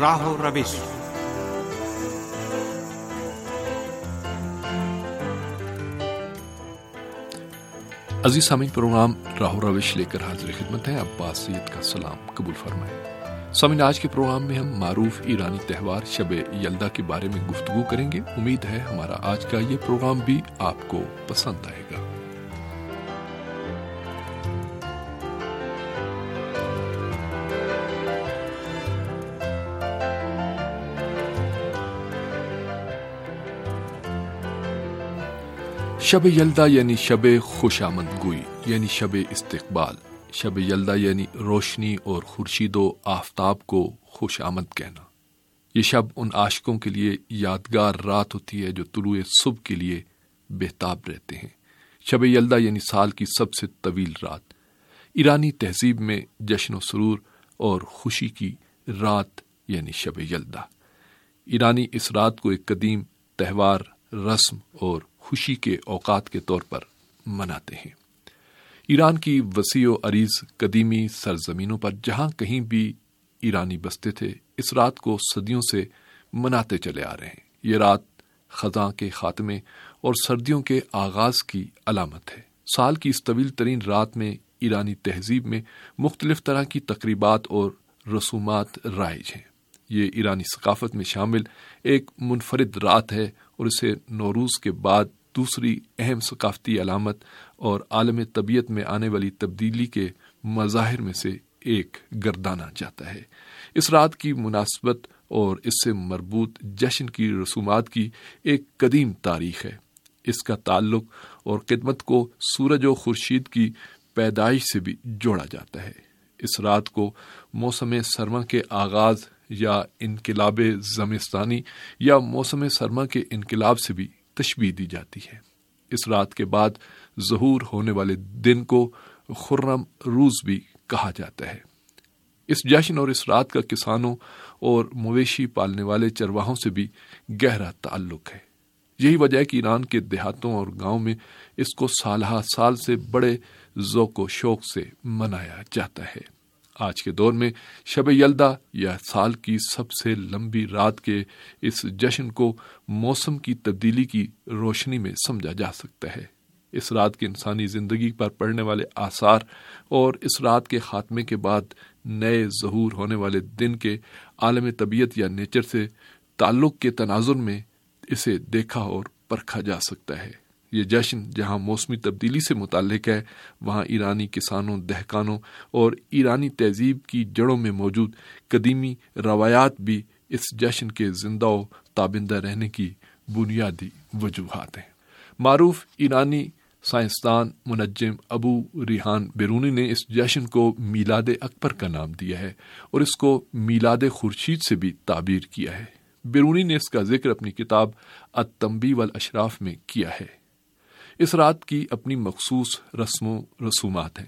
راہ و روش۔ عزیز سامعین پروگرام راہ و روش لے کر حاضر خدمت ہے عباس سید کا سلام قبول فرمائے سامعین، آج کے پروگرام میں ہم معروف ایرانی تہوار شب یلدا کے بارے میں گفتگو کریں گے۔ امید ہے ہمارا آج کا یہ پروگرام بھی آپ کو پسند آئے گا۔ شب یلدا یعنی شب خوش آمد گوئی یعنی شب استقبال، شب یلدا یعنی روشنی اور خورشید و آفتاب کو خوش آمد کہنا۔ یہ شب ان عاشقوں کے لیے یادگار رات ہوتی ہے جو طلوع صبح کے لیے بہتاب رہتے ہیں۔ شب یلدا یعنی سال کی سب سے طویل رات۔ ایرانی تہذیب میں جشن و سرور اور خوشی کی رات یعنی شب یلدا۔ ایرانی اس رات کو ایک قدیم تہوار، رسم اور خوشی کے اوقات کے طور پر مناتے ہیں۔ ایران کی وسیع و عریض قدیمی سرزمینوں پر جہاں کہیں بھی ایرانی بستے تھے، اس رات کو صدیوں سے مناتے چلے آ رہے ہیں۔ یہ رات خزاں کے خاتمے اور سردیوں کے آغاز کی علامت ہے۔ سال کی اس طویل ترین رات میں ایرانی تہذیب میں مختلف طرح کی تقریبات اور رسومات رائج ہیں۔ یہ ایرانی ثقافت میں شامل ایک منفرد رات ہے اور اسے نوروز کے بعد دوسری اہم ثقافتی علامت اور عالم طبیعت میں آنے والی تبدیلی کے مظاہر میں سے ایک گردانا جاتا ہے۔ اس رات کی مناسبت اور اس سے مربوط جشن کی رسومات کی ایک قدیم تاریخ ہے۔ اس کا تعلق اور خدمت کو سورج و خورشید کی پیدائش سے بھی جوڑا جاتا ہے۔ اس رات کو موسم سرما کے آغاز یا انقلاب زمستانی یا موسم سرما کے انقلاب سے بھی تشبیح دی جاتی ہے۔ اس رات کے بعد ظہور ہونے والے دن کو خرم روز بھی کہا جاتا ہے۔ اس جشن اور اس رات کا کسانوں اور مویشی پالنے والے چرواہوں سے بھی گہرا تعلق ہے۔ یہی وجہ ہے کہ ایران کے دیہاتوں اور گاؤں میں اس کو سالہ سال سے بڑے ذوق و شوق سے منایا جاتا ہے۔ آج کے دور میں شب یلدا یا سال کی سب سے لمبی رات کے اس جشن کو موسم کی تبدیلی کی روشنی میں سمجھا جا سکتا ہے۔ اس رات کی انسانی زندگی پر پڑنے والے آثار اور اس رات کے خاتمے کے بعد نئے ظہور ہونے والے دن کے عالم طبیعت یا نیچر سے تعلق کے تناظر میں اسے دیکھا اور پرکھا جا سکتا ہے۔ یہ جشن جہاں موسمی تبدیلی سے متعلق ہے، وہاں ایرانی کسانوں دہکانوں اور ایرانی تہذیب کی جڑوں میں موجود قدیمی روایات بھی اس جشن کے زندہ و تابندہ رہنے کی بنیادی وجوہات ہیں۔ معروف ایرانی سائنسدان منجم ابو ریحان بیرونی نے اس جشن کو میلاد اکبر کا نام دیا ہے اور اس کو میلاد خورشید سے بھی تعبیر کیا ہے۔ بیرونی نے اس کا ذکر اپنی کتاب اتمبی والاشراف میں کیا ہے۔ اس رات کی اپنی مخصوص رسم و رسومات ہیں،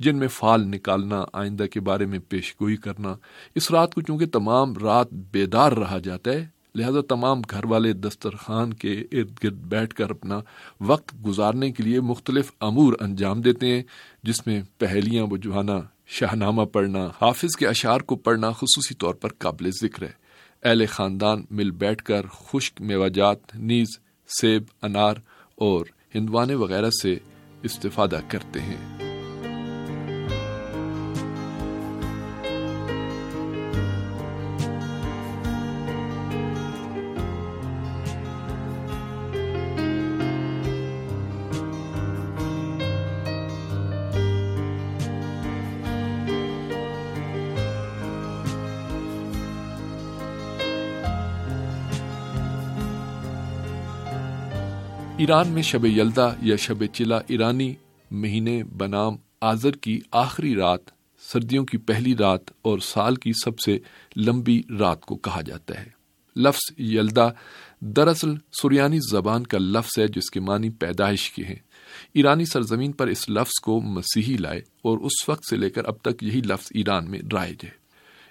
جن میں فال نکالنا، آئندہ کے بارے میں پیش گوئی کرنا۔ اس رات کو چونکہ تمام رات بیدار رہا جاتا ہے، لہذا تمام گھر والے دسترخوان کے ارد گرد بیٹھ کر اپنا وقت گزارنے کے لیے مختلف امور انجام دیتے ہیں، جس میں پہلیاں بجوانا شاہنامہ پڑھنا، حافظ کے اشعار کو پڑھنا خصوصی طور پر قابل ذکر ہے۔ اہل خاندان مل بیٹھ کر خشک میوجات نیز سیب، انار اور ہندوانے وغیرہ سے استفادہ کرتے ہیں۔ ایران میں شب یلدا یا شب چلا ایرانی مہینے بنام آزر کی آخری رات سردیوں کی پہلی رات اور سال کی سب سے لمبی رات کو کہا جاتا ہے۔ لفظ یلدا دراصل سریانی زبان کا لفظ ہے جس کے معنی پیدائش کے ہیں۔ ایرانی سرزمین پر اس لفظ کو مسیحی لائے اور اس وقت سے لے کر اب تک یہی لفظ ایران میں رائج ہے۔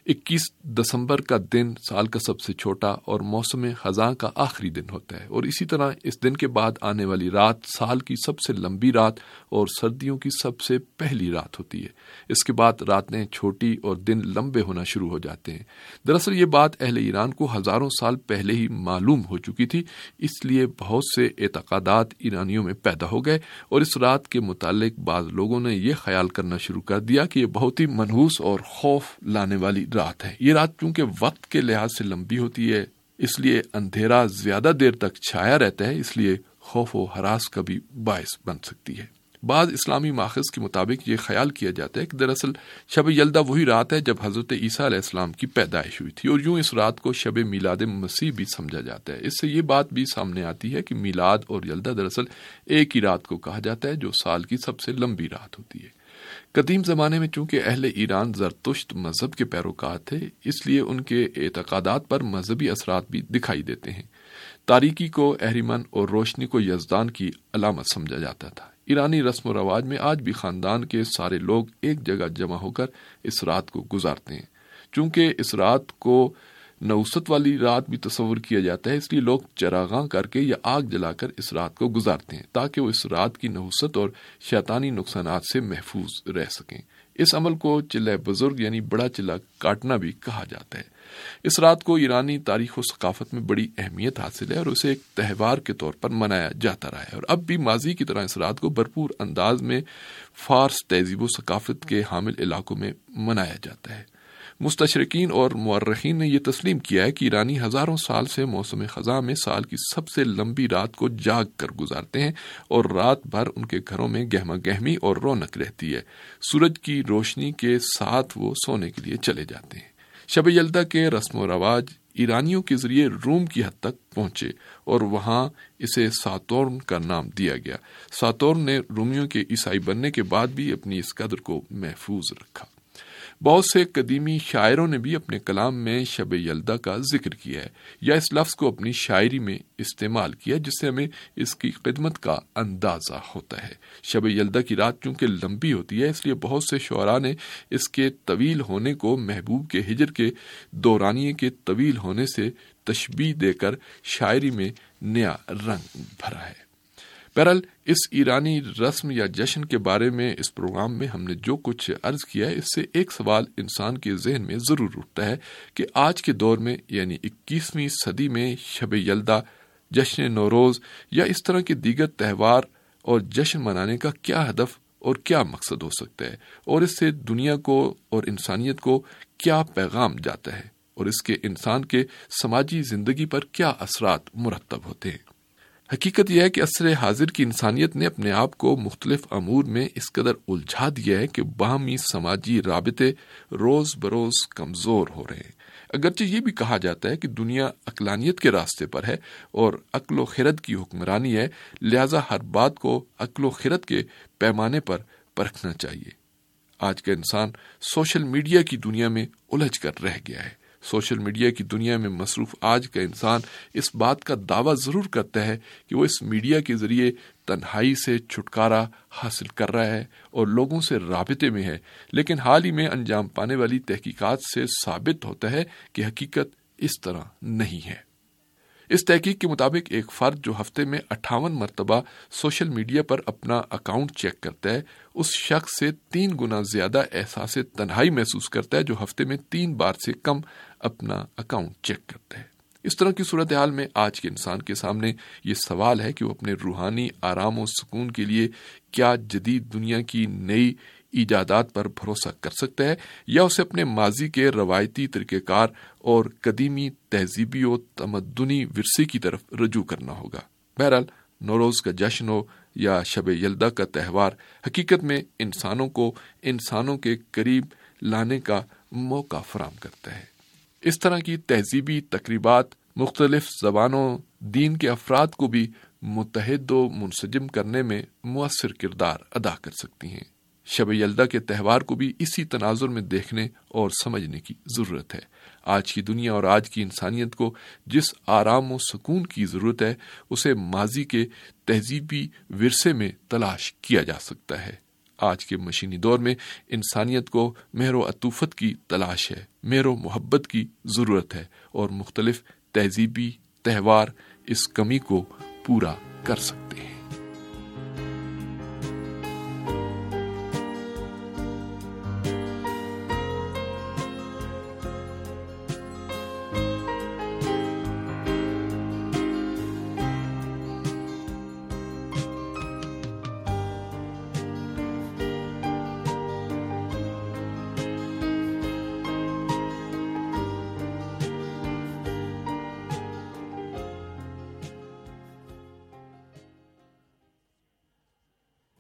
اکیس دسمبر کا دن سال کا سب سے چھوٹا اور موسم خزاں کا آخری دن ہوتا ہے اور اسی طرح اس دن کے بعد آنے والی رات سال کی سب سے لمبی رات اور سردیوں کی سب سے پہلی رات ہوتی ہے۔ اس کے بعد راتیں چھوٹی اور دن لمبے ہونا شروع ہو جاتے ہیں۔ دراصل یہ بات اہل ایران کو ہزاروں سال پہلے ہی معلوم ہو چکی تھی، اس لیے بہت سے اعتقادات ایرانیوں میں پیدا ہو گئے اور اس رات کے متعلق بعض لوگوں نے یہ خیال کرنا شروع کر دیا کہ یہ بہت ہی منحوس اور خوف لانے والی رات ہے۔ یہ رات چونکہ وقت کے لحاظ سے لمبی ہوتی ہے، اس لیے اندھیرا زیادہ دیر تک چھایا رہتا ہے، اس لیے خوف و ہراس کا بھی باعث بن سکتی ہے۔ بعض اسلامی ماخذ کے مطابق یہ خیال کیا جاتا ہے کہ دراصل شب یلدا وہی رات ہے جب حضرت عیسیٰ علیہ السلام کی پیدائش ہوئی تھی اور یوں اس رات کو شب میلاد مسیح بھی سمجھا جاتا ہے۔ اس سے یہ بات بھی سامنے آتی ہے کہ میلاد اور یلدا دراصل ایک ہی رات کو کہا جاتا ہے، جو سال کی سب سے لمبی رات ہوتی ہے۔ قدیم زمانے میں چونکہ اہل ایران زرتشت مذہب کے پیروکار تھے، اس لیے ان کے اعتقادات پر مذہبی اثرات بھی دکھائی دیتے ہیں۔ تاریکی کو اہریمن اور روشنی کو یزدان کی علامت سمجھا جاتا تھا۔ ایرانی رسم و رواج میں آج بھی خاندان کے سارے لوگ ایک جگہ جمع ہو کر اس رات کو گزارتے ہیں۔ چونکہ اس رات کو نوست والی رات بھی تصور کیا جاتا ہے، اس لیے لوگ چراغاں کر کے یا آگ جلا کر اس رات کو گزارتے ہیں، تاکہ وہ اس رات کی نوست اور شیطانی نقصانات سے محفوظ رہ سکیں۔ اس عمل کو چلہ بزرگ یعنی بڑا چلہ کاٹنا بھی کہا جاتا ہے۔ اس رات کو ایرانی تاریخ و ثقافت میں بڑی اہمیت حاصل ہے اور اسے ایک تہوار کے طور پر منایا جاتا رہا ہے۔ اور اب بھی ماضی کی طرح اس رات کو بھرپور انداز میں فارس تہذیب و ثقافت کے حامل علاقوں میں منایا جاتا ہے۔ مستشرقین اور مورخین نے یہ تسلیم کیا ہے کہ ایرانی ہزاروں سال سے موسم خزاں میں سال کی سب سے لمبی رات کو جاگ کر گزارتے ہیں اور رات بھر ان کے گھروں میں گہما گہمی اور رونق رہتی ہے۔ سورج کی روشنی کے ساتھ وہ سونے کے لیے چلے جاتے ہیں۔ شب یلدا کے رسم و رواج ایرانیوں کے ذریعے روم کی حد تک پہنچے اور وہاں اسے ساتورن کا نام دیا گیا۔ ساتورن نے رومیوں کے عیسائی بننے کے بعد بھی اپنی اس قدر کو محفوظ رکھا۔ بہت سے قدیمی شاعروں نے بھی اپنے کلام میں شب یلدا کا ذکر کیا ہے یا اس لفظ کو اپنی شاعری میں استعمال کیا جس سے ہمیں اس کی خدمت کا اندازہ ہوتا ہے۔ شب یلدا کی رات چونکہ لمبی ہوتی ہے، اس لیے بہت سے شعراء نے اس کے طویل ہونے کو محبوب کے ہجر کے دورانیے کے طویل ہونے سے تشبیح دے کر شاعری میں نیا رنگ بھرا ہے۔ بہرحال، اس ایرانی رسم یا جشن کے بارے میں اس پروگرام میں ہم نے جو کچھ عرض کیا ہے، اس سے ایک سوال انسان کے ذہن میں ضرور اٹھتا ہے کہ آج کے دور میں یعنی اکیسویں صدی میں، شب یلدا، جشن نوروز یا اس طرح کے دیگر تہوار اور جشن منانے کا کیا ہدف اور کیا مقصد ہو سکتا ہے؟ اور اس سے دنیا کو اور انسانیت کو کیا پیغام جاتا ہے؟ اور اس کے انسان کے سماجی زندگی پر کیا اثرات مرتب ہوتے ہیں؟ حقیقت یہ ہے کہ عصر حاضر کی انسانیت نے اپنے آپ کو مختلف امور میں اس قدر الجھا دیا ہے کہ باہمی سماجی رابطے روز بروز کمزور ہو رہے ہیں۔ اگرچہ یہ بھی کہا جاتا ہے کہ دنیا اقلانیت کے راستے پر ہے اور عقل و خرد کی حکمرانی ہے، لہذا ہر بات کو عقل و خرد کے پیمانے پر پرکھنا چاہیے۔ آج کا انسان سوشل میڈیا کی دنیا میں الجھ کر رہ گیا ہے۔ سوشل میڈیا کی دنیا میں مصروف آج کا انسان اس بات کا دعویٰ ضرور کرتا ہے کہ وہ اس میڈیا کے ذریعے تنہائی سے چھٹکارا حاصل کر رہا ہے اور لوگوں سے رابطے میں ہے۔ لیکن حال ہی میں انجام پانے والی تحقیقات سے ثابت ہوتا ہے کہ حقیقت اس طرح نہیں ہے۔ اس تحقیق کے مطابق ایک فرد جو ہفتے میں اٹھاون مرتبہ سوشل میڈیا پر اپنا اکاؤنٹ چیک کرتا ہے، اس شخص سے تین گنا زیادہ احساس تنہائی محسوس کرتا ہے جو ہفتے میں تین بار سے کم اپنا اکاؤنٹ چیک کرتا ہے۔ اس طرح کی صورتحال میں آج کے انسان کے سامنے یہ سوال ہے کہ وہ اپنے روحانی آرام و سکون کے لیے کیا جدید دنیا کی نئی ایجادات پر بھروسہ کر سکتا ہے یا اسے اپنے ماضی کے روایتی طریقہ کار اور قدیمی تہذیبی و تمدنی ورثے کی طرف رجوع کرنا ہوگا۔ بہرحال، نوروز کا جشن ہو یا شب یلدا کا تہوار حقیقت میں انسانوں کو انسانوں کے قریب لانے کا موقع فراہم کرتا ہے۔ اس طرح کی تہذیبی تقریبات مختلف زبانوں، دین کے افراد کو بھی متحد و منسجم کرنے میں مؤثر کردار ادا کر سکتی ہیں۔ شب یلدا کے تہوار کو بھی اسی تناظر میں دیکھنے اور سمجھنے کی ضرورت ہے۔ آج کی دنیا اور آج کی انسانیت کو جس آرام و سکون کی ضرورت ہے، اسے ماضی کے تہذیبی ورثے میں تلاش کیا جا سکتا ہے۔ آج کے مشینی دور میں انسانیت کو مہر و عطوفت کی تلاش ہے، مہر و محبت کی ضرورت ہے اور مختلف تہذیبی تہوار اس کمی کو پورا کر سکتے ہیں۔